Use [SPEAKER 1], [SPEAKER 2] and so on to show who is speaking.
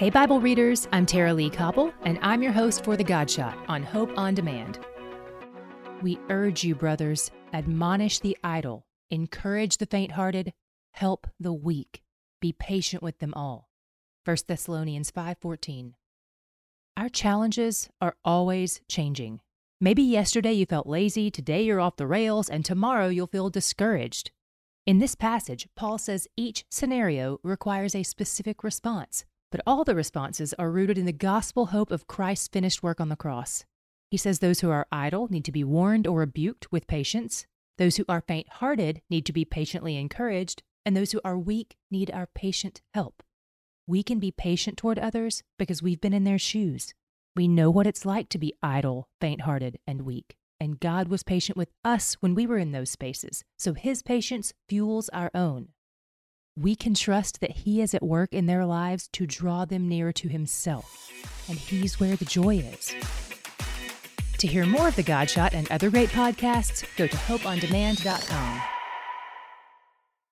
[SPEAKER 1] Hey, Bible readers, I'm Tara-Leigh Cobble, and I'm your host for The God Shot on Hope on Demand. We urge you, brothers, admonish the idle, encourage the faint hearted, help the weak, be patient with them all. 1 Thessalonians 5:14. Our challenges are always changing. Maybe yesterday you felt lazy, today you're off the rails, and tomorrow you'll feel discouraged. In this passage, Paul says each scenario requires a specific response. But all the responses are rooted in the gospel hope of Christ's finished work on the cross. He says those who are idle need to be warned or rebuked with patience, those who are faint hearted need to be patiently encouraged, and those who are weak need our patient help. We can be patient toward others because we've been in their shoes. We know what it's like to be idle, faint hearted, and weak. And God was patient with us when we were in those spaces, so His patience fuels our own we can trust that He is at work in their lives to draw them nearer to Himself. And He's where the joy is. To hear more of The God Shot and other great podcasts, go to hopeondemand.com.